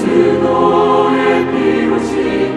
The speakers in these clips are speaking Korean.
주 너의 피로 지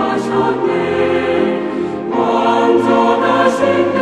하셨네. 완전하신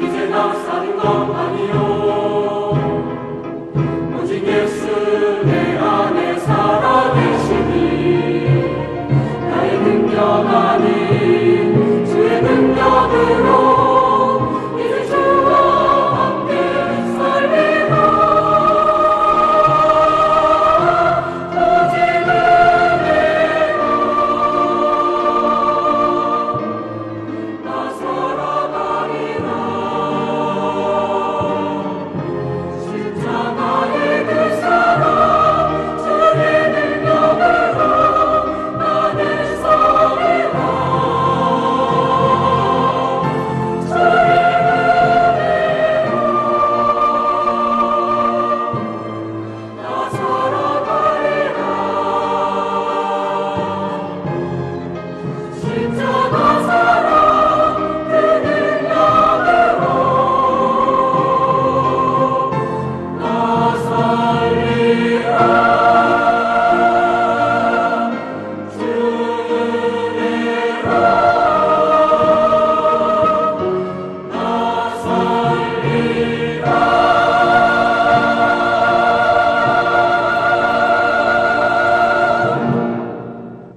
이제 나 사는 것 아니여